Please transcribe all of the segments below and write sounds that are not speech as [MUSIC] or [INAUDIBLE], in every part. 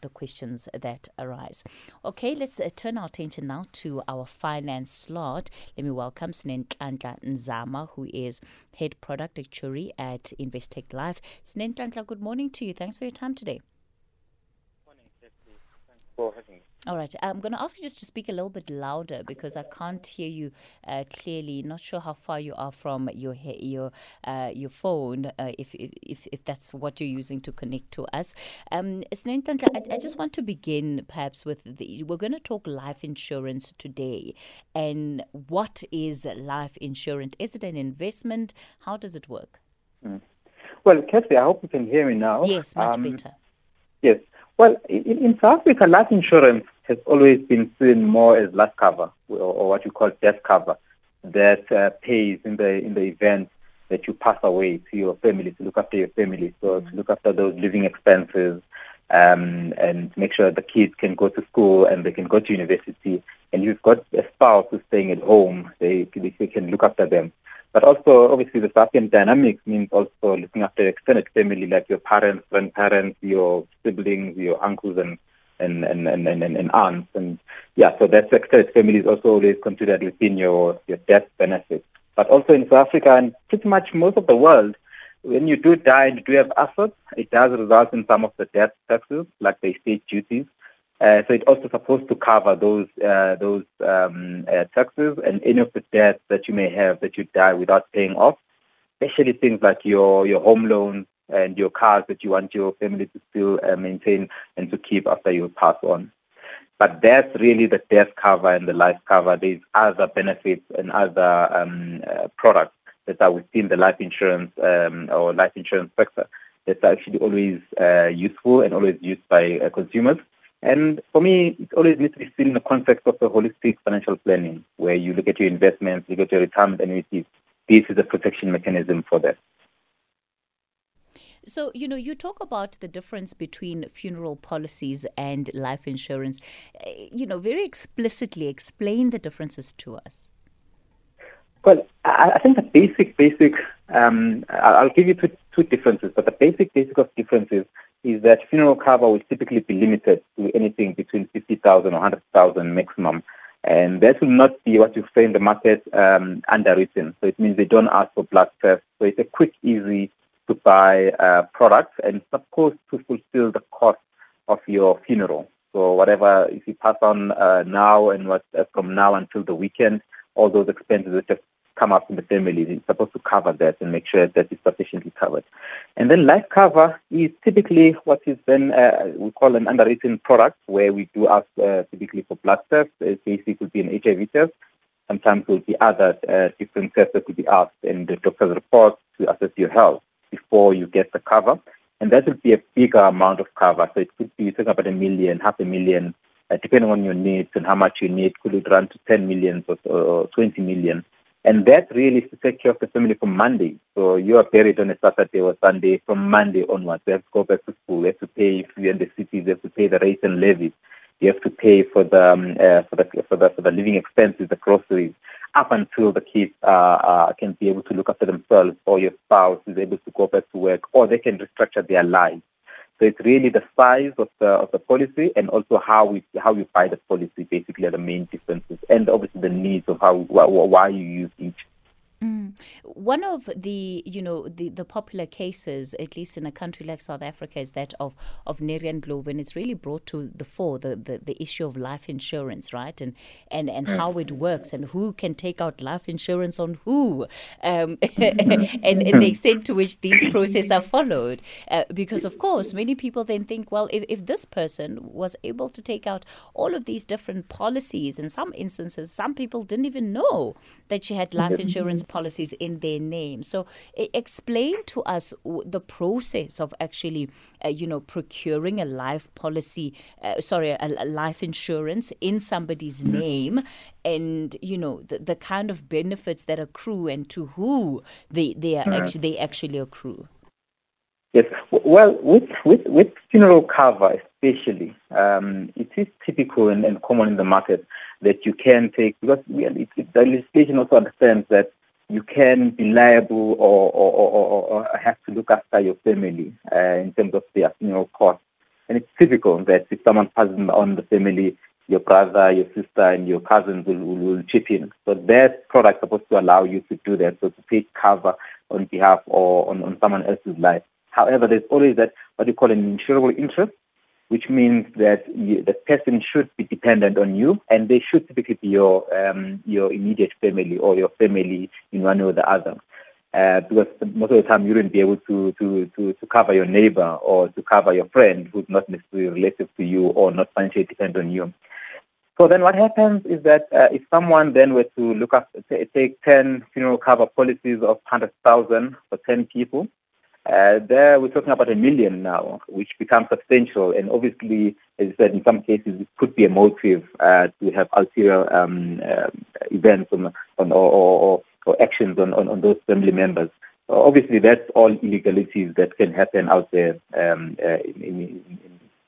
the questions that arise. Okay, let's uh, turn our attention now to our finance slot. Let me welcome Snenhlanhla Nzama, who is Head Product Actuary at Investec Life. Snenhlanhla, good morning to you. Thanks for your time today. Morning, Thanks for having me. All right. I'm going to ask you just to speak a little bit louder because I can't hear you uh, clearly. Not sure how far you are from your your uh, your phone, uh, if, if if that's what you're using to connect to us. Um, I, I just want to begin perhaps with the. We're going to talk life insurance today, and what is life insurance? Is it an investment? How does it work? Mm. Well, Kathy, I hope you can hear me now. Yes, much um, better. Yes. Well, in, in, South Africa, life insurance has always been seen more as life cover, or, or what you call death cover, that uh, pays in the in the event that you pass away to your family, to look after your family, so mm-hmm. to look after those living expenses, um, and make sure the kids can go to school and they can go to university. And you've got a spouse who's staying at home; they they can look after them. But also, obviously, the South African dynamics means also looking after extended family, like your parents, grandparents, your siblings, your uncles, and and and and, and, and aunts. And yeah, so that extended family is also always considered within your your death benefit. But also in South Africa and pretty much most of the world, when you do die and you do have assets, it does result in some of the death taxes, like the estate duties. Uh, so it's also supposed to cover those uh, those um, uh, taxes and any of the debts that you may have that you die without paying off, especially things like your your home loans and your cars that you want your family to still uh, maintain and to keep after you pass on. But that's really the death cover and the life cover. There's other benefits and other um, uh, products that are within the life insurance um, or life insurance sector that are actually always uh, useful and always used by consumers. And for me, it always needs to be seen in the context of a holistic financial planning, where you look at your investments, you look at your retirement annuities. This is a protection mechanism for that. So, you know, you talk about the difference between funeral policies and life insurance. Eh, you know, very explicitly explain the differences to us. Well, I think the basic, basic, um, I'll give you two, two differences, but the basic, basic of differences is that funeral cover will typically be limited to anything between 50,000 or 100,000 maximum. And that will not be what you say in the market um, underwritten. So it means they don't ask for blood tests. So it's a quick, easy to buy uh, product and supposed to fulfill the cost of your funeral. So whatever, if you pass on uh, now and what uh, from now until the weekend, all those expenses that have come up in the family. It's supposed to cover that and make sure that it's sufficiently covered. And then life cover is typically what is then uh, we call an underwritten product where we do ask uh, typically for blood tests. It basically could be an HIV test. Sometimes it will be other uh, different tests that could be asked and the doctor's report to assess your health before you get the cover. And that would be a bigger amount of cover. So it could be talking about a million, half a million, uh, depending on your needs and how much you need. Could it run to 10 million or, or 20 million? And that really is to take care of the family from Monday. So you are buried on a Saturday or Sunday. From Monday onwards, you have to go back to school. You have to pay if you're in the cities. You have to pay the rates and levies. You have to pay for the um, uh, for the for the for the living expenses, the groceries, up until the kids uh, uh, can be able to look after themselves, or your spouse is able to go back to work, or they can restructure their lives. So it's really the size of the of the policy and also how we how you buy the policy basically are the main differences, and obviously the needs of how why you use each. Mm. One of the, you know, the, the popular cases, at least in a country like South Africa, is that of of Ndlovu, and it's really brought to the fore the, the, the issue of life insurance, right, and and and how it works, and who can take out life insurance on who, um, [LAUGHS] [LAUGHS] and, and the extent to which these processes are followed, uh, because of course many people then think, well, if if this person was able to take out all of these different policies, in some instances, some people didn't even know that she had life insurance policies in their name. So explain to us the process of actually, uh, you know, procuring a life policy, uh, sorry, a, a, life insurance in somebody's mm-hmm. name and, you know, the, the kind of benefits that accrue and to who they, they, are mm-hmm. actually, they actually accrue. Yes. Well, with, with, with funeral cover especially, um, it is typical and, and, common in the market that you can take, because we, it, it, the legislation also understands that you can be liable or, or, or, or, have to look after your family uh, in terms of their funeral costs. And it's typical that if someone passes on the family, your brother, your sister, and your cousins will, will, will chip in. So that product is supposed to allow you to do that, so to take cover on behalf or on, on someone else's life. However, there's always that what you call an insurable interest, which means that you, the person should be dependent on you, and they should typically be your um, your immediate family or your family in one way or the other. Uh, because most of the time you wouldn't be able to, to, to, to cover your neighbor or to cover your friend who's not necessarily related to you or not financially dependent on you. So then what happens is that uh, if someone then were to look up, take 10 funeral cover policies of 100,000 for 10 people, uh, there we're talking about a million now, which becomes substantial. And obviously, as I said, in some cases, it could be a motive uh, to have ulterior um, uh, events on, on, or, or, or, actions on, on, on, those family members. obviously, that's all illegalities that can happen out there um, uh, in,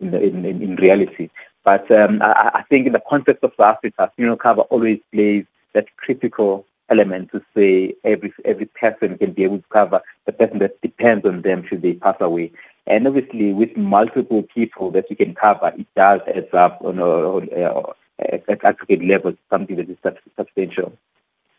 in, in, in, reality. But um, I, I, think in the context of South Africa, funeral cover always plays that critical element to say every every person can be able to cover the person that depends on them should they pass away. And obviously, with multiple people that you can cover, it does add up on, on, uh, at aggregate level, something that is substantial.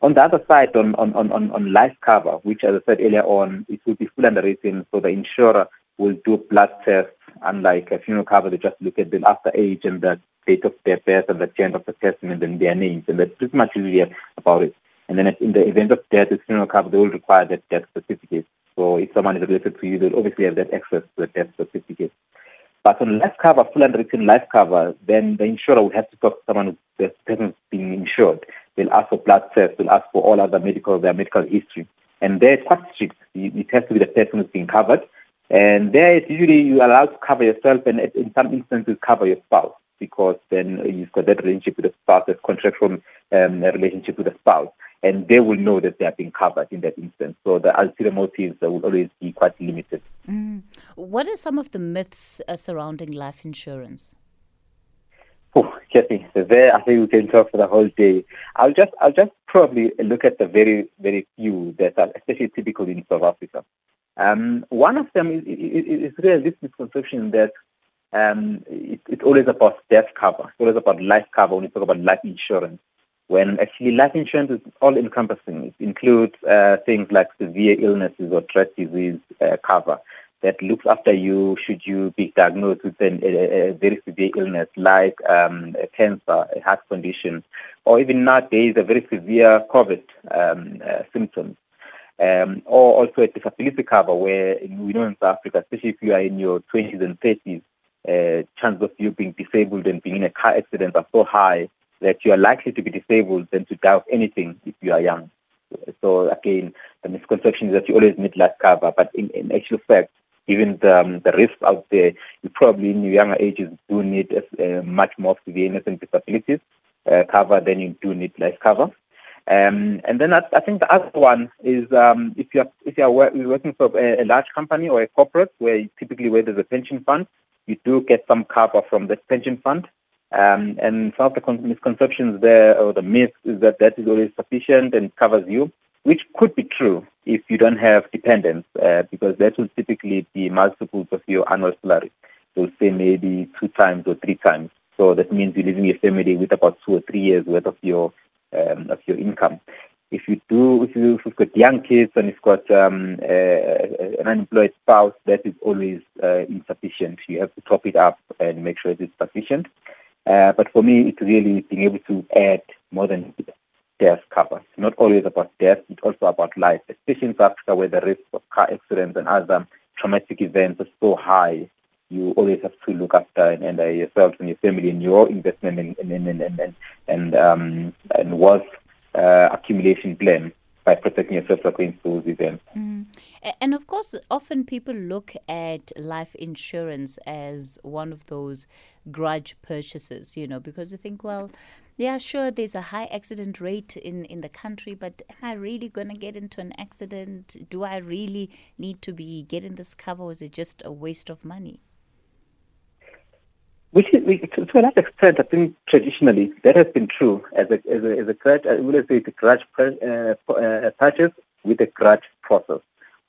On the other side, on, on, on, on life cover, which as I said earlier on, it will be full underwritten, so the insurer will do blood tests unlike a funeral cover, they just look at the after age and the date of their birth and the gender of the person and then their names, and that's pretty much really about it. And then in the event of death, the funeral cover, they will require that death certificate. So if someone is related to you, they'll obviously have that access to the death certificate. But on life cover, full underwritten life cover, then the insurer will have to talk to someone who person being insured. They'll ask for blood tests, they'll ask for all other medical, their medical history. And they're quite strict. It has to be the person who's being covered. And there, it's usually you're allowed to cover yourself and in some instances cover your spouse because then you've got that relationship with the spouse, that contractual um, relationship with the spouse, and they will know that they have been covered in that instance. So the ulterior motives will always be quite limited. Mm. What are some of the myths uh, surrounding life insurance? Oh, Kathy, there I think we can talk for the whole day. I'll just I'll just probably look at the very very few that are especially typical in South Africa. Um, one of them is, is, is really this misconception that um, it, it's always about death cover. It's always about life cover when you talk about life insurance. When actually life insurance is all encompassing. It includes uh, things like severe illnesses or dread disease uh, cover that looks after you should you be diagnosed with an, a, a, very severe illness like um, cancer, a heart condition, or even nowadays a very severe COVID um, uh, symptoms um, or also a disability cover where we know in South Africa, especially if you are in your 20s and 30s, uh, chances of you being disabled and being in a car accident are so high that you are likely to be disabled than to die of anything if you are young. So again, the misconception is that you always need life cover, but in, in actual fact, given the, um, the risks out there, you probably in your younger ages do need a much more severe illness and disabilities uh, cover than you do need life cover. Um, and then I, I, think the other one is um, if you're if you're working for a, a, large company or a corporate where typically where there's a pension fund, you do get some cover from the pension fund. Um, and some of the misconceptions there or the myth is that that is always sufficient and covers you, which could be true if you don't have dependents, uh, because that will typically be multiples of your annual salary. You'll say maybe two times or three times. So that means you're leaving your family with about two or three years worth of your um, of your income. If you do, if, you, have got young kids and you've got um, uh, an unemployed spouse, that is always uh, insufficient. You have to top it up and make sure it is sufficient. Uh, but for me, it's really being able to add more than death cover. It's not always about death, it's also about life, especially in South Africa where the risk of car accidents and other traumatic events are so high you always have to look after and, and uh, yourself and your family and your investment and and and and, and, um, and wealth uh, accumulation plan by protecting yourself against those events. Mm. And of course, often people look at life insurance as one of those grudge purchases, you know, because they think, well, yeah, sure, there's a high accident rate in, in the country, but am I really going to get into an accident? Do I really need to be getting this cover, or is it just a waste of money? To, to a large extent, I think traditionally that has been true as a as a, as a grudge. I would say a grudge uh, uh, purchase with a grudge process,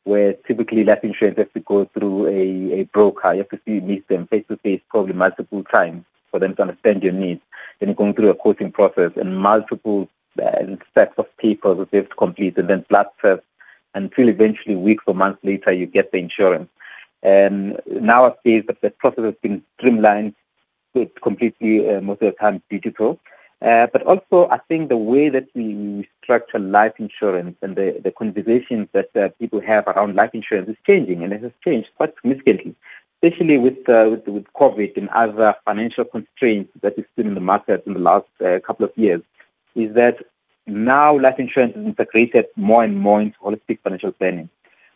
where typically life insurance has to go through a, a broker. You have to see, meet them face to face probably multiple times for them to understand your needs. Then you're going through a quoting process and multiple uh, of papers that they have to complete and then blood tests until eventually weeks or months later you get the insurance. And nowadays the, the process has been streamlined, completely uh, most of the time digital. Uh, but also, I think the way that we, structure life insurance and the, the conversations that uh, people have around life insurance is changing, and it has changed quite significantly, especially with, uh, with, with COVID and other financial constraints that we've seen in the market in the last uh, couple of years. Is that now life insurance is integrated more and more into holistic financial planning.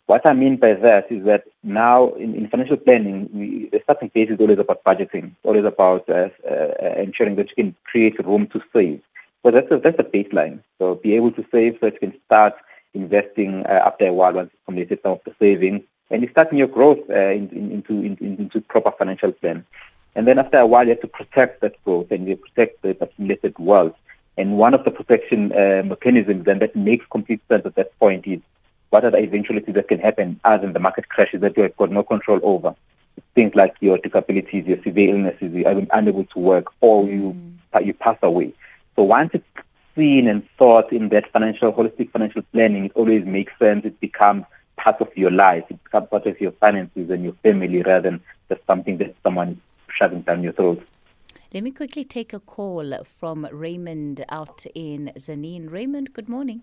What I mean by that is that now in, in financial planning, we, the starting phase is always about budgeting, always about uh, uh, ensuring that you can create room to save. So that's a, that's a baseline. So be able to save so that you can start investing uh, after a while once you've completed some of the savings, and you start your growth uh, in, in, into in, into proper financial plan. And then after a while, you have to protect that growth and you protect the accumulated wealth. And one of the protection uh, mechanisms then that makes complete sense at that point is what are the eventualities that can happen as in the market crashes that you have got no control over? Things like your disabilities, your severe illnesses, you are unable to work, or mm. you you pass away. So once it's seen and thought in that financial, holistic financial planning, it always makes sense. It becomes part of your life. It becomes part of your finances and your family rather than just something that someone is shoving down your throat. Let me quickly take a call from Raymond out in Tzaneen. Raymond, good morning.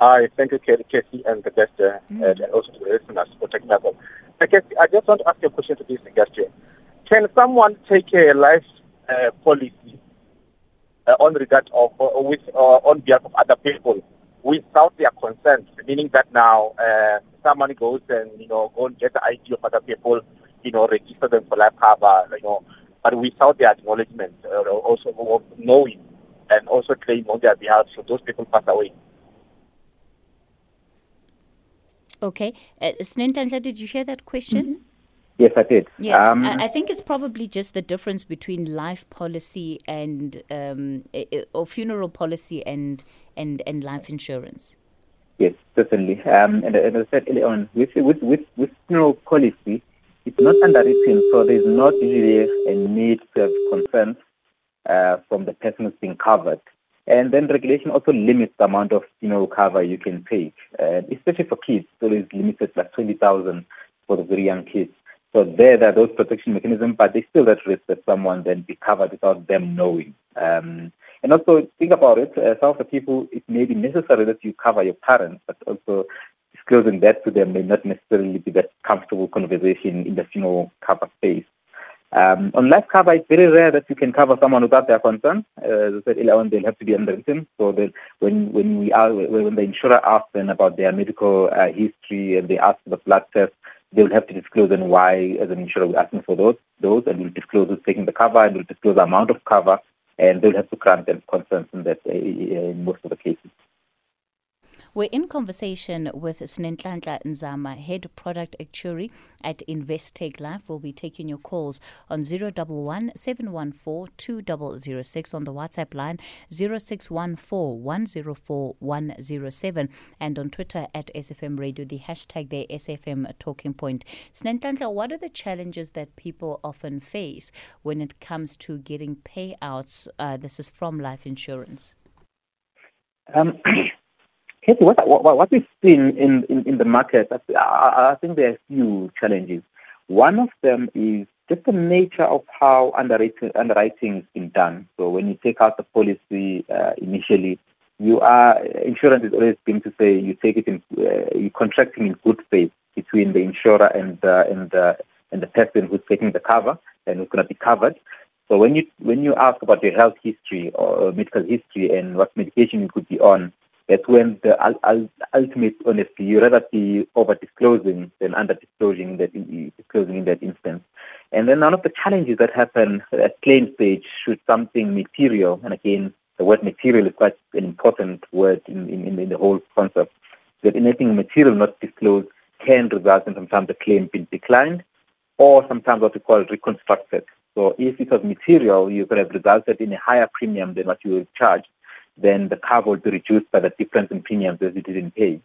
Hi, thank you, Casey, and the guest, uh, mm. and also to the listeners for taking call. Casey, I just want to ask you a question to this guest here. Can someone take a life uh, policy uh, on regard of uh, with uh, on behalf of other people without their consent? Meaning that now uh, someone goes and you know go and get the ID of other people, you know, register them for life cover, you know, but without their acknowledgement, uh, also knowing, and also claim on their behalf should those people pass away. Okay. Uh, did you hear that question? Mm-hmm. Yes, I did. Yeah, um, I, I, think it's probably just the difference between life policy and um, or funeral policy and and and life insurance. Yes, certainly. Um, and, and, as I said earlier on, with with with, with funeral policy, it's not underwritten, so there's not usually a need to have consent uh, from the person who's being covered. And then regulation also limits the amount of you know cover you can take, uh, especially for kids. So it's limited like twenty thousand for the very young kids. So there, there are those protection mechanisms, but they still at risk that someone then be covered without them knowing. Um, and also think about it. Uh, some of the people, it may be necessary that you cover your parents, but also disclosing that to them may not necessarily be that comfortable conversation in the funeral cover space. Um, on life cover, it's very rare that you can cover someone without their consent. Uh, as I said earlier on, they'll have to be underwritten. So that when when we are when the insurer asks them about their medical uh, history and they ask for the blood test, they'll have to disclose and why, as an insurer, we're asking for those those, and we'll disclose who's taking the cover and we'll disclose the amount of cover, and they'll have to grant them consent in that uh, in most of the cases. We're in conversation with Snenhlanhla Nzama, Head Product Actuary at Investec Life. We'll be taking your calls on 011 714 2006 on the WhatsApp line 0614 104 107 and on Twitter at SFM Radio, the hashtag there SFM Talking Point. Snenhlanhla, what are the challenges that people often face when it comes to getting payouts? Uh, this is from life insurance. Um, [CLEARS THROAT] what, what, what we've seen in, in, in the market, I, I, think there are a few challenges. One of them is just the nature of how underwriting, underwriting is being done. So when you take out the policy uh, initially, you are insurance is always going to say you take it in uh, you're contracting in good faith between the insurer and and and the person who's taking the cover and who's going to be covered. So when you when you ask about your health history or medical history and what medication you could be on, that's when the ultimate honesty, you rather be over disclosing than under disclosing that disclosing in that instance. And then one of the challenges that happen at claim stage should something material, and again, the word material is quite an important word in, in, in the whole concept, that anything material not disclosed can result in sometimes the claim being declined or sometimes what we call reconstructed. So if it was material, you could have resulted in a higher premium than what you would charge then the cover will be reduced by the difference in premiums that you didn't pay.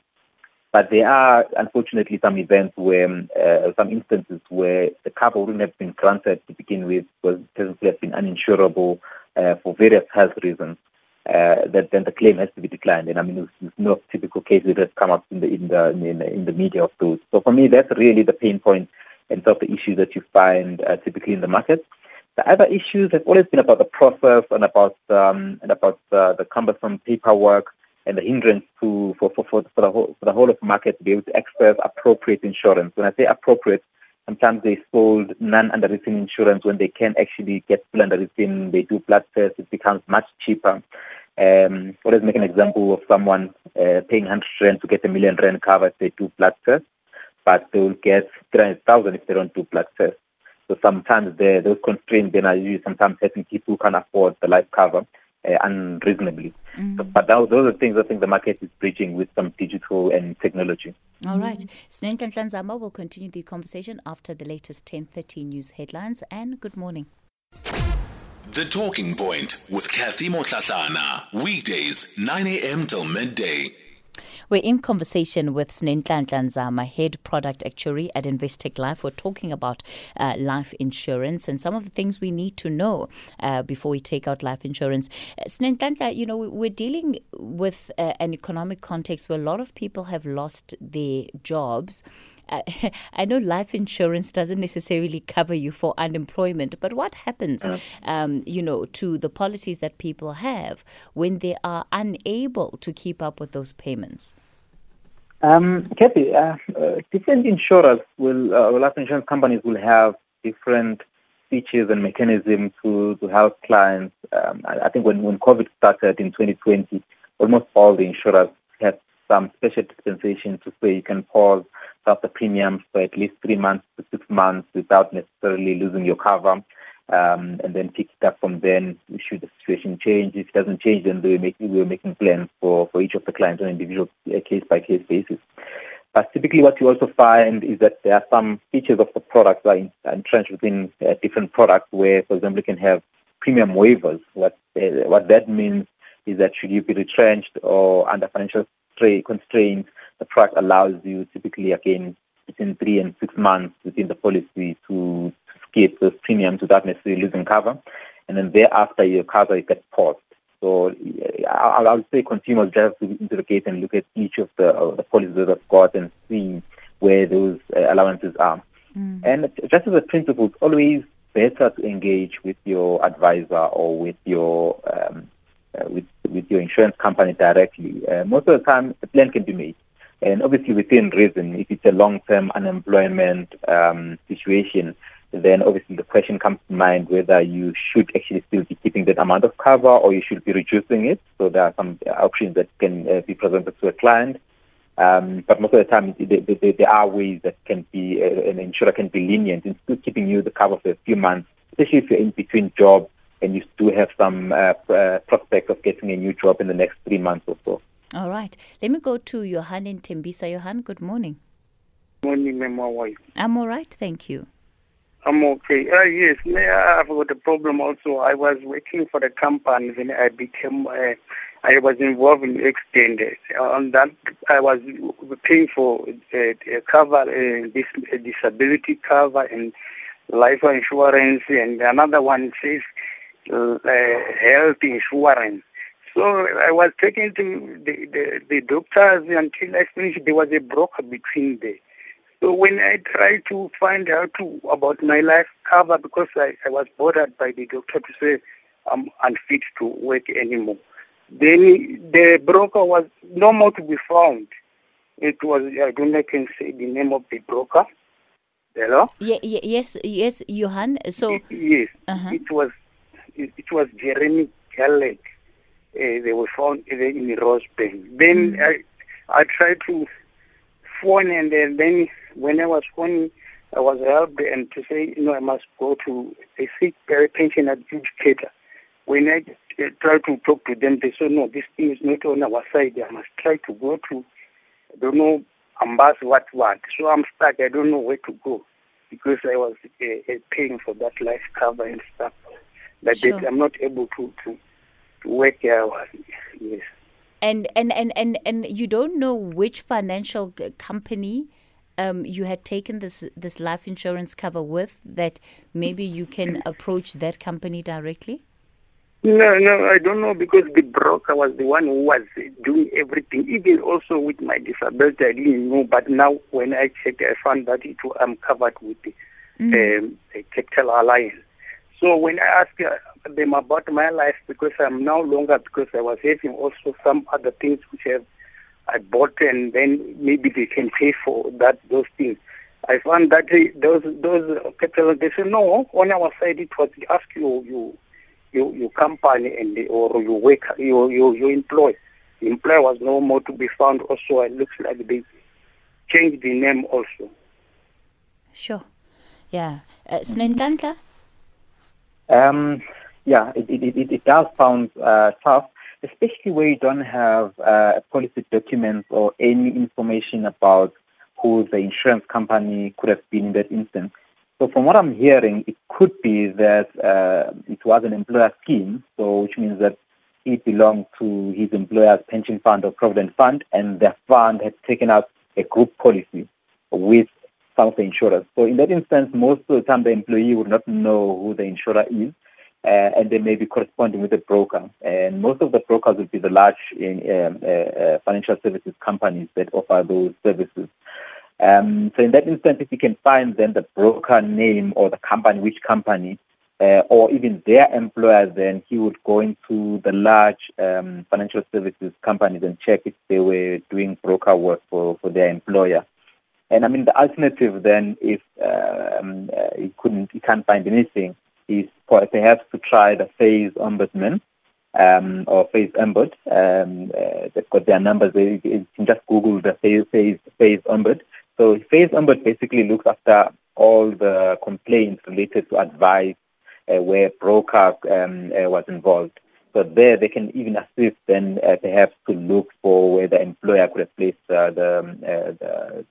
But there are, unfortunately, some events where, uh, some instances where the cover wouldn't have been granted to begin with because it has been uninsurable uh, for various health reasons. Uh, that then the claim has to be declined. And I mean, it's, it's no typical case that has come up in the in the in the, in the media of those. So for me, that's really the pain point and sort of the issues that you find uh, typically in the market. The other issues have always been about the process and about um, and about uh, the cumbersome paperwork and the hindrance to for for, for, for the whole for the whole of the market to be able to access appropriate insurance. When I say appropriate, sometimes they sold non-underwritten insurance when they can actually get full underwritten. They do blood tests; it becomes much cheaper. Um, let's make an example of someone uh, paying 100 rand to get a million rand cover if they do blood tests, but they will get 300,000 if they don't do blood tests. So sometimes the, those constraints then are usually sometimes helping people who can afford the life cover uh, unreasonably. Mm. So, but those, those are things I think the market is bridging with some digital and technology. All right. Snenhlanhla Nzama will continue the conversation after the latest 10.30 news headlines. And good morning. The Talking Point with Cathy Mohlahlana. Weekdays, 9 a.m. till midday. We're in conversation with Snenhlanhla Nzama, Head Product Actuary at Investec Life. We're talking about uh, life insurance and some of the things we need to know uh, before we take out life insurance. Uh, Snenhlanhla, you know, we're dealing with uh, an economic context where a lot of people have lost their jobs. [LAUGHS] I know life insurance doesn't necessarily cover you for unemployment, but what happens, um, you know, to the policies that people have when they are unable to keep up with those payments? Um, Kathy, uh, uh, different insurers will, uh, life insurance companies will have different features and mechanisms to, to help clients. Um, I, I, think when, when COVID started in 2020, almost all the insurers had some special dispensation to say you can pause of the premiums for at least three months to six months without necessarily losing your cover. Um, and then pick it up from then should the situation change. If it doesn't change, then we're making, we're making plans for, for each of the clients on an individual case by case basis. But typically, what you also find is that there are some features of the product that are entrenched within uh, different products where, for example, you can have premium waivers. What, uh, what that means is that should you be retrenched or under financial constraints, the product allows you typically again between three and six months within the policy to, to skip those premiums without necessarily losing cover. And then thereafter, your cover gets paused. So I, I would say consumers just have to interrogate and look at each of the, uh, the policies that they've got and see where those uh, allowances are. Mm. And just as a principle, it's always better to engage with your advisor or with your um, uh, with with your insurance company directly. Uh, most of the time, a plan can be made. And obviously, within reason, if it's a long term unemployment um, situation, then obviously the question comes to mind whether you should actually still be keeping that amount of cover or you should be reducing it. So there are some options that can uh, be presented to a client. Um, but most of the time, there are ways that can be, uh, an insurer can be lenient in still keeping you the cover for a few months, especially if you're in between jobs and you do have some uh, uh, prospect of getting a new job in the next three months or so. All right. Let me go to Johan in Tembisa. Johan, good morning. Morning, my wife. I'm all right, thank you. I'm okay. Uh, yes, I've got a problem also. I was working for the company when I became, uh, I was involved in extended. On that, I was paying for uh, a cover, uh, this a disability cover and life insurance, and another one says uh, health insurance. So I was taken to the, the, the doctors until I finished. There was a broker between there. So when I tried to find out to, about my life cover, because I, I was bothered by the doctor to say I'm unfit to work anymore, then the broker was no more to be found. It was, I don't know I can say the name of the broker. Hello? Yeah, yeah, yes, yes, Johan. So yes, uh-huh. it was it, it was Jeremy Gallet they were found in the rose Rosebank. Then mm. I, I tried to phone, and then, then when I was phoning, I was helped and to say, you know, I must go to a sick pension adjudicator. When I uh, tried to talk to them, they said, no, this thing is not on our side. I must try to go to, I don't know, Ambas, what, what. So I'm stuck. I don't know where to go because I was uh, uh, paying for that life cover and stuff. But sure. I'm not able to, to work hours. Yes. And and, and, and and you don't know which financial company um, you had taken this this life insurance cover with that maybe you can approach that company directly? No, no, I don't know because the broker was the one who was doing everything. Even also with my disability, I didn't know. But now when I checked, I found that it I'm covered with the mm. um, Capital Alliance. So when I asked them about my life, because I'm no longer, because I was having also some other things which have I bought, and then maybe they can pay for that those things. I found that those those capital they say no on our side it was ask you you you your company and or your work your your your employee. The employer was no more to be found. Also, it looks like they changed the name also. Sure. Yeah. Uh, Snenhlanhla? Um, yeah, it, it, it, it does sound uh, tough, especially where you don't have uh, policy documents or any information about who the insurance company could have been in that instance. So from what I'm hearing, it could be that uh, it was an employer scheme, so which means that it belonged to his employer's pension fund or provident fund, and the fund had taken out a group policy with some of the insurers. So in that instance, most of the time the employee would not know who the insurer is, uh, and they may be corresponding with a broker. And most of the brokers would be the large um, uh, uh, financial services companies that offer those services. Um, so in that instance, if you can find then the broker name or the company, which company, uh, or even their employer, then he would go into the large um, financial services companies and check if they were doing broker work for, for their employer. And I mean, the alternative then, if um, uh, he couldn't, he can't find anything, is perhaps to try the FAIS ombudsman um, or FAIS ombud. Um, uh, they've got their numbers. You can just Google the FAIS, FAIS, FAIS ombud. So FAIS ombud basically looks after all the complaints related to advice uh, where broker um, uh, was involved. So there they can even assist then uh, perhaps to look for where the employer could have placed uh, the, um, uh, the,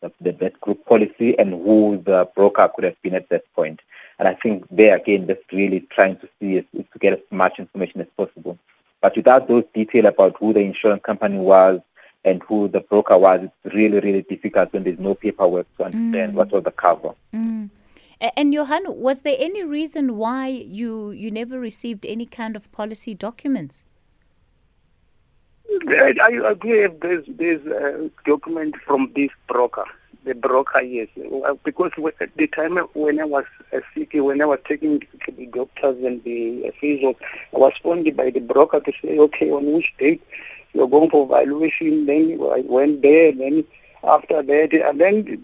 the, the, the group policy and who the broker could have been at that point. And I think there again, just really trying to see is, is to get as much information as possible. But without those details about who the insurance company was, and who the broker was, it's really, really difficult when there's no paperwork to understand mm. what was the cover. Mm. And Johan, was there any reason why you you never received any kind of policy documents? I, I agree. There's there's a document from this broker, the broker, yes, uh, because at the time when I was sick, when I was taking the doctors and the physio, I was phoned by the broker to say, okay, on which date you're going for evaluation. Then I went there. Then after that, and then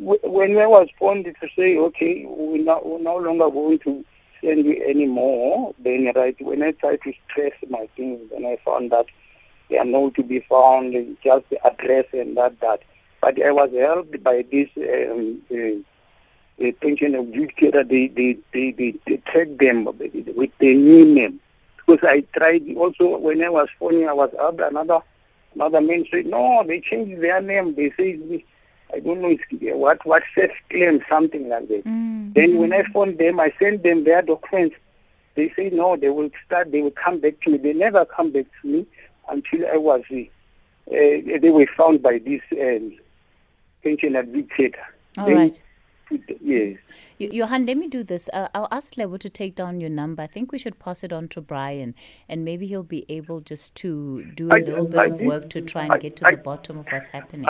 when I was phoned to say, okay, we're, not, we're no longer going to send you anymore, then right when I tried to stress my things, then I found that they are not to be found, just the address and that, that. But I was helped by this um, uh, uh, pension adjudicator. They, they, they, they, they tracked them with the new name. Because I tried also when I was phoning, I was up another another man said, no, they changed their name. They say, I don't know what what self claim something like that. Mm-hmm. Then when I phoned them, I sent them their documents. They say no, they will start. They will come back to me. They never come back to me until I was. Uh, they were found by this uh, pension administrator. All then, right. Yes. Johan, let me do this. Uh, I'll ask Lebo to take down your number. I think we should pass it on to Brian, and maybe he'll be able just to do a I, little bit I of did, work to try and I, get to the bottom of what's happening.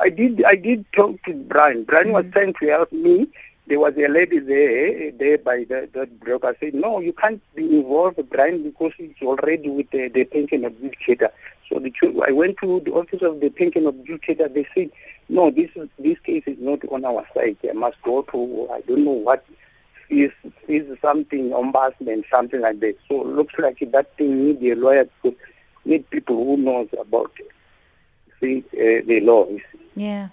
I, did. I did talk to Brian. Brian mm-hmm. was trying to help me. There was a lady there, there by the, the broker. said, no, you can't be involved, Brian, because it's already with the, the pension adjudicator. So the, I went to the office of the pension adjudicator. They said, no, this is, this case is not on our side. I must go to I don't know what is is something ombudsman, something like that. So looks like that thing need a lawyer to need people who knows about. See uh, the law. Yeah.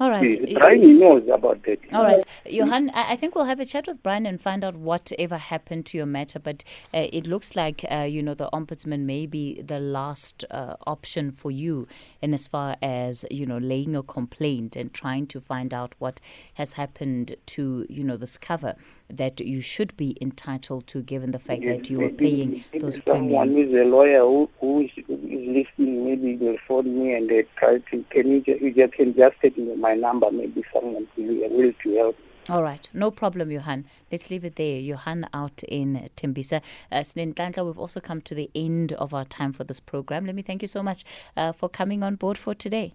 All right. Brian knows about that. All right. Johan, I think we'll have a chat with Brian and find out whatever happened to your matter. But uh, it looks like, uh, you know, the ombudsman may be the last uh, option for you in as far as, you know, laying a complaint and trying to find out what has happened to, you know, this cover that you should be entitled to given the fact Yes, that you were maybe- paying maybe those someone premiums. is a lawyer who, who is, is listening. Maybe they'll phone me and they try to. Can you, ju- you just can just take my number? Maybe someone will will to help. All right, no problem, Johan. Let's leave it there. Johan out in Tembisa. Uh, Snenhlanhla, we've also come to the end of our time for this program. Let me thank you so much uh, for coming on board for today.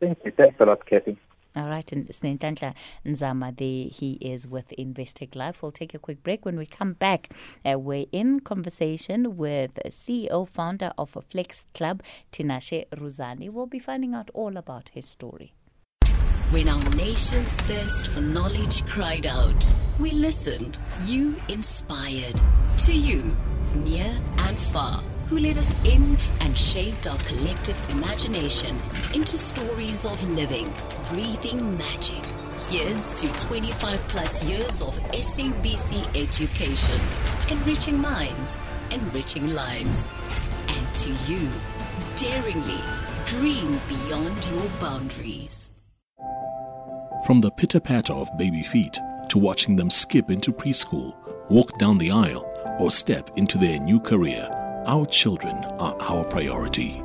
Thank you. Thanks a lot, Kathy. All right, and Snenhlanhla Nzama, there he is with Investec Life. We'll take a quick break. When we come back, uh, we're in conversation with CEO, founder of FlexClub, Tinashe Ruzane. We'll be finding out all about his story. When our nation's thirst for knowledge cried out, we listened. You inspired. To you, near and far, who led us in and shaped our collective imagination into stories of living, breathing magic. Here's to 25 plus years of SABC education, enriching minds, enriching lives. And to you, daringly dream beyond your boundaries. From the pitter patter of baby feet to watching them skip into preschool, walk down the aisle, or step into their new career, our children are our priority.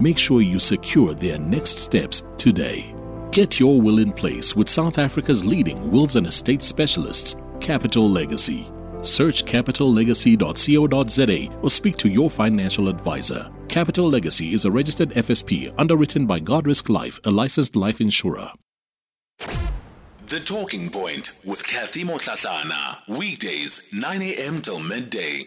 Make sure you secure their next steps today. Get your will in place with South Africa's leading wills and estate specialists, Capital Legacy. Search capitallegacy.co.za or speak to your financial advisor. Capital Legacy is a registered FSP underwritten by Guardrisk Life, a licensed life insurer. The Talking Point with Cathy Mohlahlana. Weekdays, 9 a.m. till midday.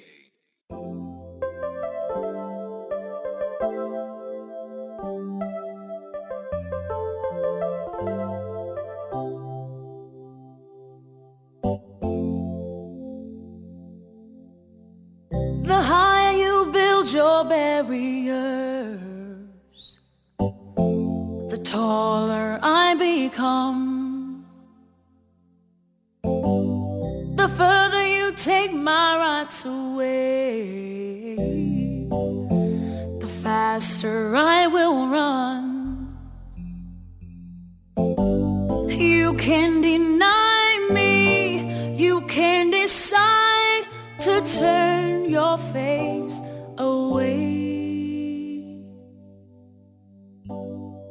My rights away, the faster I will run. You can deny me, you can decide to turn your face away.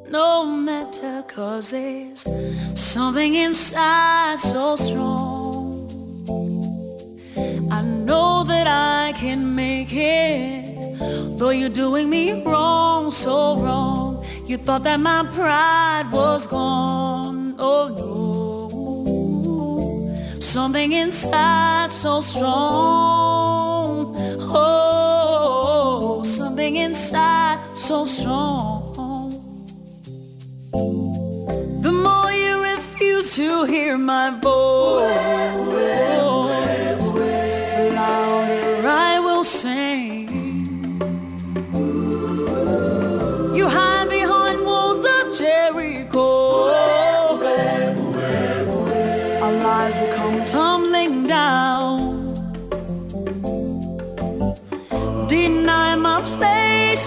No matter, cause there's something inside so strong. Know that I can make it, though you're doing me wrong, so wrong. You thought that my pride was gone, oh no. Something inside so strong, oh, something inside so strong. The more you refuse to hear my voice,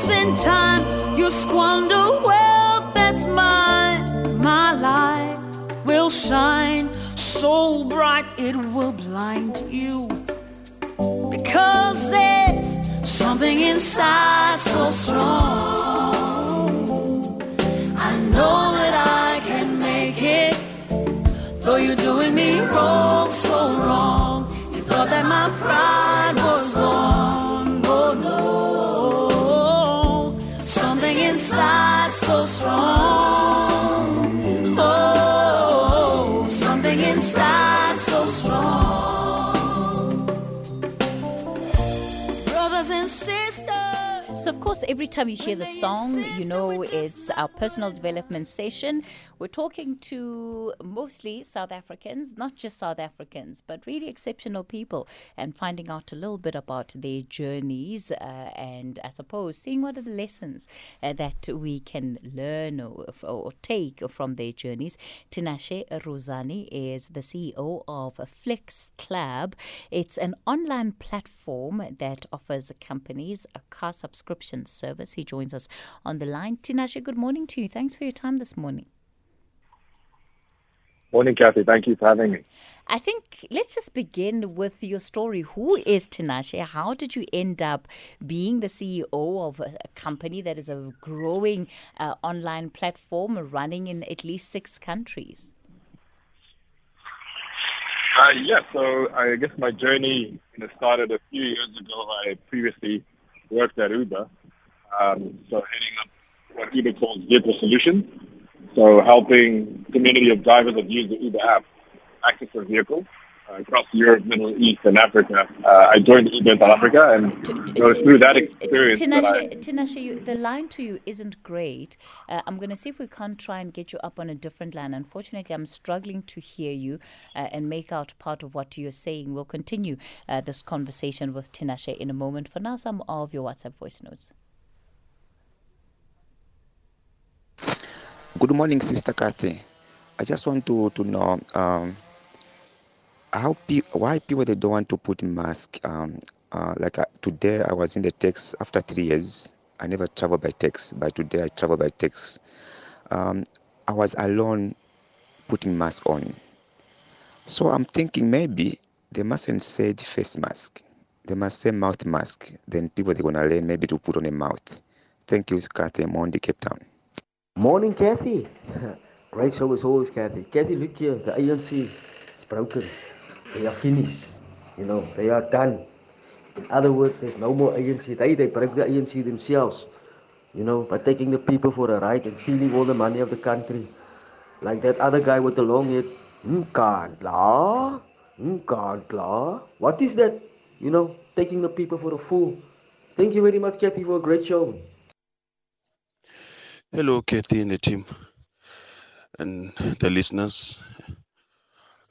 place in time. You squander wealth that's mine. My light will shine so bright it will blind you. Because there's something inside so strong. I know that I can make it. Though you're doing me wrong, so wrong. You thought that my pride was gone. Inside so strong. Oh, something inside so strong. Brothers and sisters. So, of course, every time you hear the song, you know it's our personal development session. We're talking to mostly South Africans, not just South Africans, but really exceptional people, and finding out a little bit about their journeys uh, and, I suppose, seeing what are the lessons uh, that we can learn or, or take from their journeys. Tinashe Ruzane is the CEO of FlexClub. It's an online platform that offers companies a car subscription service. He joins us on the line. Tinashe, good morning to you. Thanks for your time this morning. Morning, Kathy. Thank you for having me. I think let's just begin with your story. Who is Tinashe? How did you end up being the CEO of a, company that is a growing uh, online platform running in at least six countries? Uh, yeah, so I guess my journey you know, started a few years ago. I previously worked at Uber. Um, so heading up what Uber calls vehicle solutions. So helping community of drivers that use the Uber app access their vehicles across Europe, Middle East, and Africa. Uh, I joined Uber in South Africa, and through that experience, Tinashe, Tinashe the line to you isn't great. Uh, I'm going to see if we can't try and get you up on a different line. Unfortunately, I'm struggling to hear you uh, and make out part of what you're saying. We'll continue uh, this conversation with Tinashe in a moment. For now, some of your WhatsApp voice notes. Good morning, Sister Cathy. I just want to, to know um, how pe- why people they don't want to put mask. Um, uh, like uh, today, I was in the text after three years. I never travel by text, but today I travel by text. Um, I was alone putting mask on. So I'm thinking maybe they mustn't say face mask. They must say mouth mask. Then people they're gonna learn maybe to put on a mouth. Thank you, Cathy. The Cape Town. Morning, Cathy. [LAUGHS] Great show as always, Cathy. Cathy, look here. The ANC broken. They are finished. You know, they are done. In other words, there's no more ANC. They, they broke the ANC themselves. You know, by taking the people for a ride and stealing all the money of the country. Like that other guy with the long head. Nkandla? Nkandla? What is that? You know, taking the people for a fool. Thank you very much, Cathy, for a great show. Hello, Cathy and the team, and the listeners.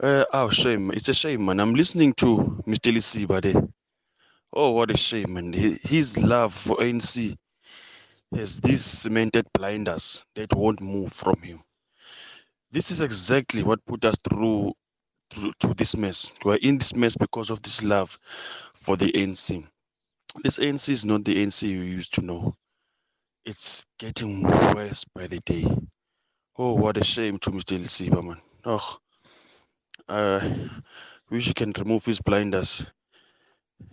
Uh, oh, shame. It's a shame, man. I'm listening to Mr. Lisiba there. Oh, what a shame, man. His love for ANC has these cemented blinders that won't move from him. This is exactly what put us through, through to this mess. We're in this mess because of this love for the ANC. This ANC is not the ANC you used to know. It's getting worse by the day. Oh, what a shame to Mr. Lisiba, man. Oh, I wish he can remove his blinders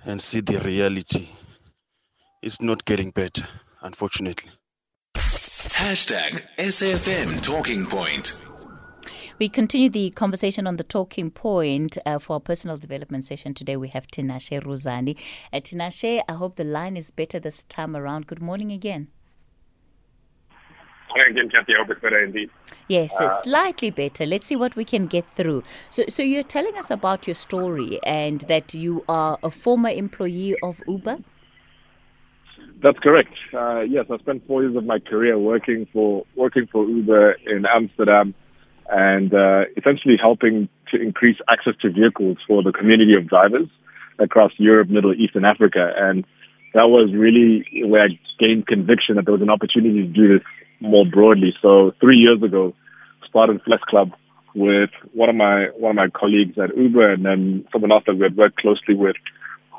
and see the reality. It's not getting better, unfortunately. Hashtag SAFM Talking Point. We continue the conversation on the talking point uh, for our personal development session today. We have Tinashe Ruzane. Uh, Tinashe, I hope the line is better this time around. Good morning again. Cathy. I hope it's [LAUGHS] better indeed. Yes, uh, slightly better. Let's see what we can get through. So, so you're telling us about your story and that you are a former employee of Uber. That's correct. Uh, yes, I spent four years of my career working for working for Uber in Amsterdam, and uh, essentially helping to increase access to vehicles for the community of drivers across Europe, Middle East, and Africa. And that was really where I gained conviction that there was an opportunity to do this more broadly. So three years ago, started FlexClub with one of my one of my colleagues at Uber, and then someone else that we had worked closely with,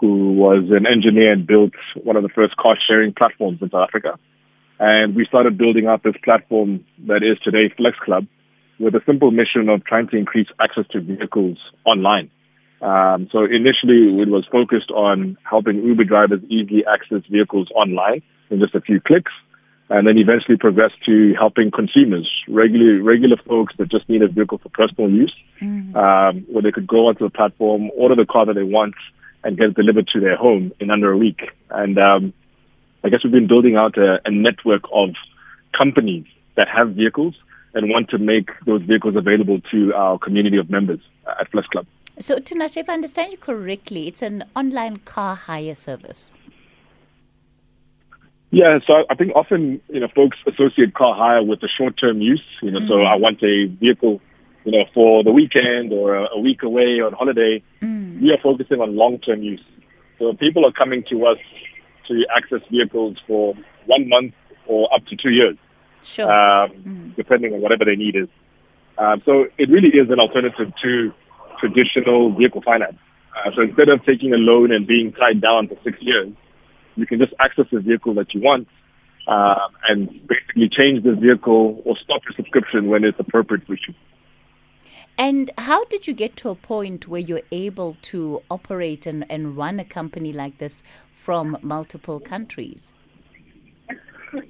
who was an engineer and built one of the first car sharing platforms in South Africa. And we started building out this platform that is today FlexClub, with a simple mission of trying to increase access to vehicles online. Um, so initially, it was focused on helping Uber drivers easily access vehicles online in just a few clicks and then eventually progress to helping consumers, regular regular folks that just need a vehicle for personal use, mm-hmm. um, where they could go onto the platform, order the car that they want, and get it delivered to their home in under a week. And um, I guess we've been building out a, a network of companies that have vehicles and want to make those vehicles available to our community of members at FlexClub. So, Tinashe, if I understand you correctly, it's an online car hire service. Yeah, so I think often you know folks associate car hire with the short-term use. You know, mm-hmm. so I want a vehicle, you know, for the weekend or a, a week away on holiday. Mm. We are focusing on long-term use. So people are coming to us to access vehicles for one month or up to two years, sure. um, mm. depending on whatever their need is. Um, so it really is an alternative to traditional vehicle finance. Uh, so instead of taking a loan and being tied down for six years, you can just access the vehicle that you want uh, and basically change the vehicle or stop your subscription when it's appropriate for you. And how did you get to a point where you're able to operate and, and run a company like this from multiple countries?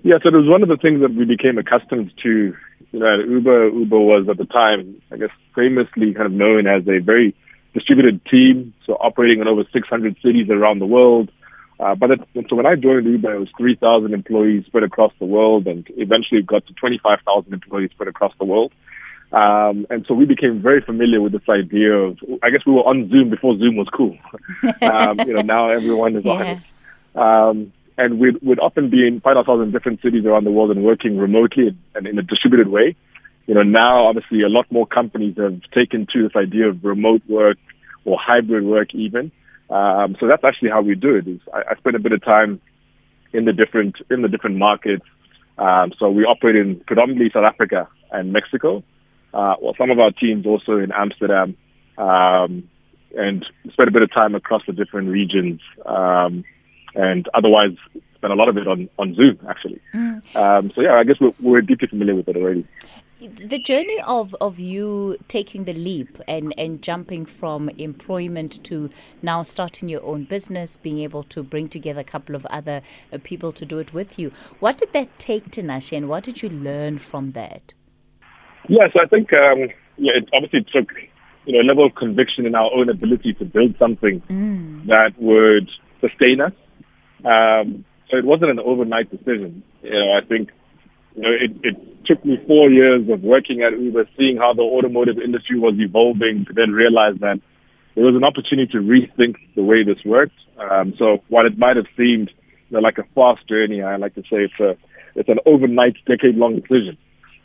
Yeah, so it was one of the things that we became accustomed to. You know, Uber, Uber was at the time, I guess, famously kind of known as a very distributed team, so operating in over 600 cities around the world. Uh, but it, so when I joined Uber, it was 3,000 employees spread across the world, and eventually it got to 25,000 employees spread across the world. Um, and so we became very familiar with this idea of, I guess we were on Zoom before Zoom was cool. [LAUGHS] um, you know, now everyone is yeah. on it. Um, and we'd, we'd often be in, find ourselves in different cities around the world and working remotely and in a distributed way. You know, now obviously a lot more companies have taken to this idea of remote work or hybrid work even. Um, so that's actually how we do it. Is I, I spend a bit of time in the different in the different markets. Um, so we operate in predominantly South Africa and Mexico. Uh, well, some of our teams also in Amsterdam, um, and spend a bit of time across the different regions. Um, and otherwise, spend a lot of it on on Zoom actually. Mm. Um, so yeah, I guess we're, we're deeply familiar with it already the journey of, of you taking the leap and, and jumping from employment to now starting your own business, being able to bring together a couple of other uh, people to do it with you, what did that take, Tinashe, and what did you learn from that? Yes, I think um, yeah, it obviously took you know a level of conviction in our own ability to build something mm. that would sustain us. Um, so it wasn't an overnight decision. You know, I think you know, it, it took me four years of working at Uber, seeing how the automotive industry was evolving, to then realize that there was an opportunity to rethink the way this worked. Um, so while it might have seemed you know, like a fast journey, I like to say it's a it's an overnight, decade-long decision,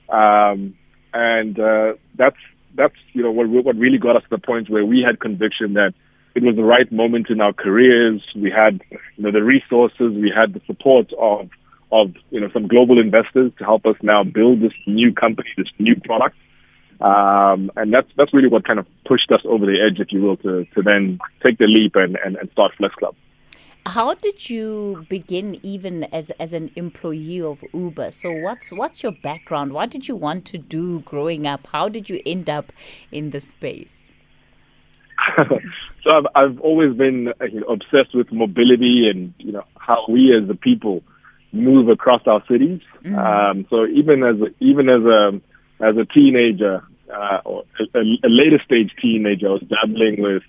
um, and uh, that's that's you know what what really got us to the point where we had conviction that it was the right moment in our careers. We had you know the resources, we had the support of of you know some global investors to help us now build this new company, this new product. Um, and that's that's really what kind of pushed us over the edge, if you will, to, to then take the leap and, and, and start FlexClub. How did you begin even as as an employee of Uber? So what's what's your background? What did you want to do growing up? How did you end up in the space? [LAUGHS] so I've I've always been you know, obsessed with mobility and you know how we as the people move across our cities. Mm. Um, so even as a, even as a as a teenager uh, or a, a later stage teenager, I was dabbling with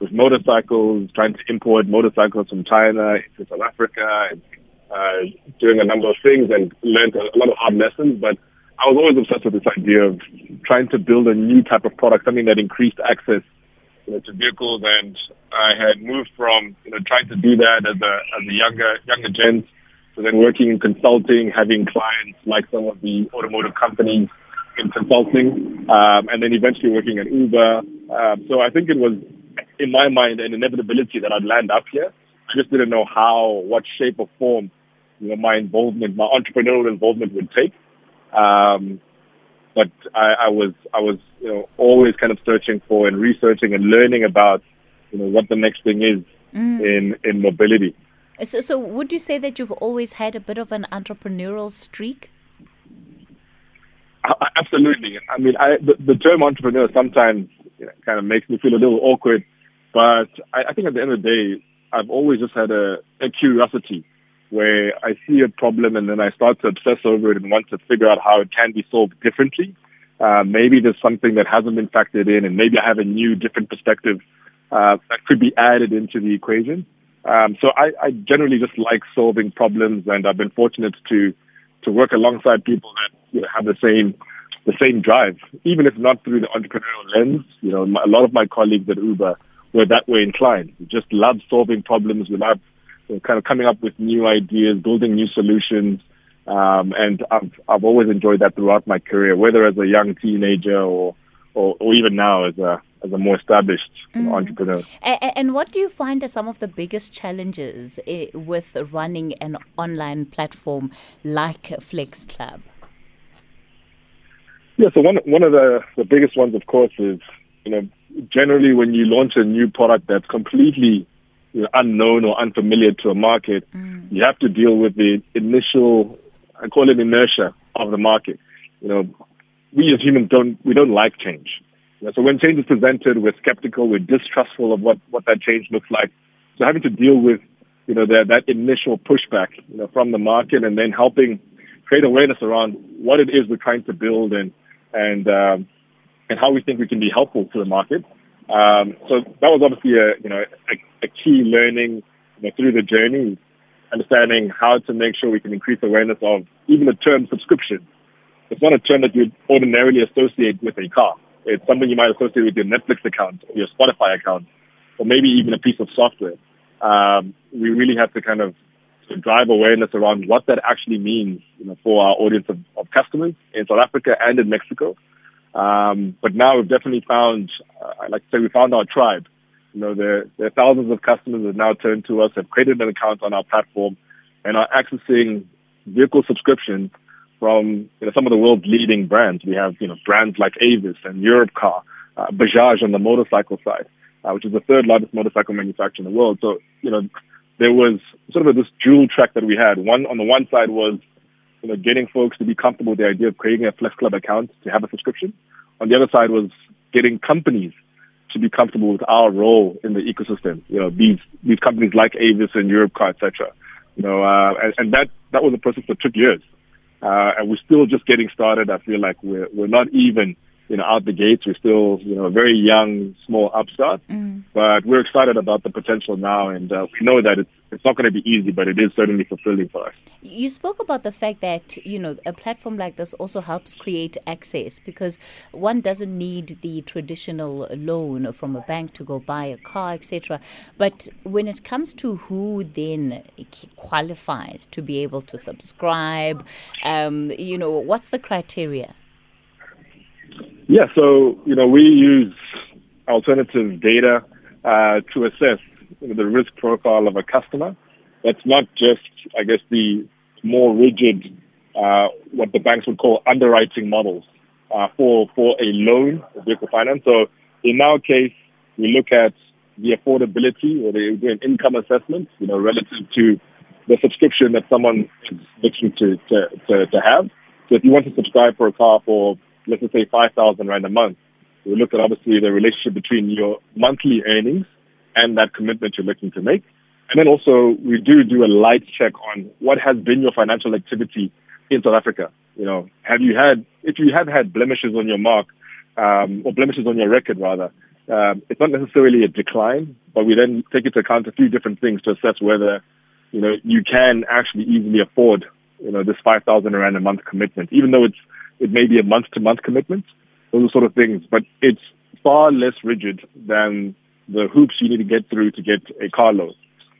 with motorcycles, trying to import motorcycles from China into South Africa, and uh, doing a number of things, and learned a, a lot of hard lessons. But I was always obsessed with this idea of trying to build a new type of product, something that increased access you know, to vehicles. And I had moved from you know trying to do that as a as a younger younger gent so then working in consulting, having clients like some of the automotive companies in consulting, um, and then eventually working at Uber. Um, so I think it was, in my mind, an inevitability that I'd land up here. I just didn't know how, what shape or form, you know, my involvement, my entrepreneurial involvement would take. Um, but I, I was, I was, you know, always kind of searching for and researching and learning about, you know, what the next thing is mm. in in mobility. So, so would you say that you've always had a bit of an entrepreneurial streak? Absolutely. I mean, I, the, the term entrepreneur sometimes kind of makes me feel a little awkward, but I, I think at the end of the day, I've always just had a, a curiosity where I see a problem and then I start to obsess over it and want to figure out how it can be solved differently. Uh, maybe there's something that hasn't been factored in, and maybe I have a new, different perspective uh, that could be added into the equation. Um, so I, I generally just like solving problems, and I've been fortunate to to work alongside people that you know, have the same the same drive, even if not through the entrepreneurial lens. You know, my, a lot of my colleagues at Uber were that way inclined. We just love solving problems. We love you know, kind of coming up with new ideas, building new solutions. Um, and I've, I've always enjoyed that throughout my career, whether as a young teenager or, or, or even now as a, as a more established mm. entrepreneur. And, and, what do you find are some of the biggest challenges eh, with running an online platform like FlexClub? Yeah, so one one of the, the biggest ones, of course, is you know generally when you launch a new product that's completely you know, unknown or unfamiliar to a market, mm. you have to deal with the initial, I call it inertia of the market. You know, we as humans don't we don't like change. So when change is presented, we're skeptical, we're distrustful of what what that change looks like. So having to deal with you know that that initial pushback you know from the market and then helping create awareness around what it is we're trying to build and and um, and how we think we can be helpful to the market. Um, so that was obviously a you know a, a key learning you know, through the journey, understanding how to make sure we can increase awareness of even the term subscription. It's not a term that you would ordinarily associate with a car. It's something you might associate with your Netflix account or your Spotify account, or maybe even a piece of software. Um, we really have to kind of to drive awareness around what that actually means you know, for our audience of, of customers in South Africa and in Mexico. Um, but now we've definitely found, uh, I like to say, we found our tribe. You know, there, there are thousands of customers that now turn to us, have created an account on our platform, and are accessing vehicle subscriptions from you know, some of the world's leading brands. We have you know brands like Avis and Europcar, uh, Bajaj on the motorcycle side, uh, which is the third largest motorcycle manufacturer in the world. So you know there was sort of this dual track that we had. One on the one side was, you know, getting folks to be comfortable with the idea of creating a FlexClub account to have a subscription. On the other side was getting companies to be comfortable with our role in the ecosystem. You know, these these companies like Avis and Europcar, etc. You know, uh, and, and that that was a process that took years, uh, and we're still just getting started. I feel like we're we're not even you know, out the gates. We're still, you know, a very young, small upstart, mm. but we're excited about the potential now, and uh, we know that it's it's not going to be easy, but it is certainly fulfilling for us. You spoke about the fact that you know a platform like this also helps create access because one doesn't need the traditional loan from a bank to go buy a car, etc. But when it comes to who then qualifies to be able to subscribe, um, you know, what's the criteria? Yeah, so you know we use alternative data uh, to assess the risk profile of a customer. That's not just, I guess, the more rigid, uh, what the banks would call underwriting models uh, for for a loan, a vehicle finance. So in our case, we look at the affordability or they do an income assessment, you know, relative to the subscription that someone is looking to, to, to, to have. So if you want to subscribe for a car for let's just say 5,000 Rand a month, we look at obviously the relationship between your monthly earnings and that commitment you're looking to make. And then also we do do a light check on what has been your financial activity in South Africa. You know, have you had, if you have had blemishes on your mark, um, or blemishes on your record rather, um, it's not necessarily a decline, but we then take into account a few different things to assess whether, you know, you can actually easily afford, you know, this 5,000 Rand a month commitment, even though it's it may be a month to month commitment, those sort of things. But it's far less rigid than the hoops you need to get through to get a car loan.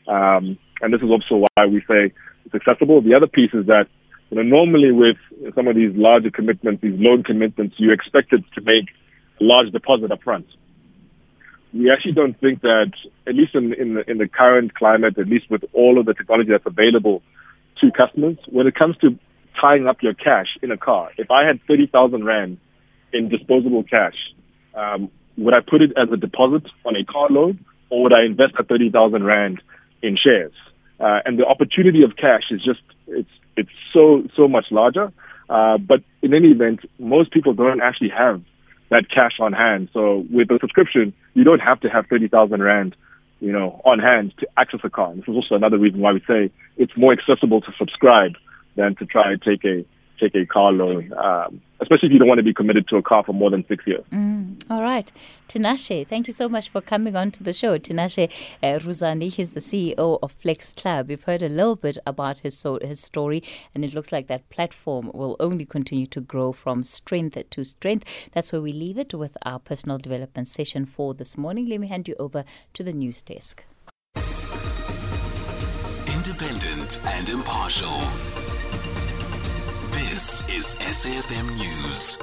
Um, and this is also why we say it's accessible. The other piece is that you know, normally with some of these larger commitments, these loan commitments, you expect it to make a large deposit up front. We actually don't think that, at least in, in, the, in the current climate, at least with all of the technology that's available to customers, when it comes to tying up your cash in a car. If I had 30,000 Rand in disposable cash, um, would I put it as a deposit on a car loan or would I invest that 30,000 Rand in shares? Uh, and the opportunity of cash is just, it's, it's so, so much larger. Uh, but in any event, most people don't actually have that cash on hand. So with a subscription, you don't have to have 30,000 Rand, you know, on hand to access a car. And this is also another reason why we say it's more accessible to subscribe than to try and take a take a car loan, um, especially if you don't want to be committed to a car for more than six years. Mm, all right. Tinashe, thank you so much for coming on to the show. Tinashe uh, Ruzane, he's the CEO of FlexClub. We've heard a little bit about his, so, his story, and it looks like that platform will only continue to grow from strength to strength. That's where we leave it with our personal development session for this morning. Let me hand you over to the news desk. independent and impartial. This is SAFM News.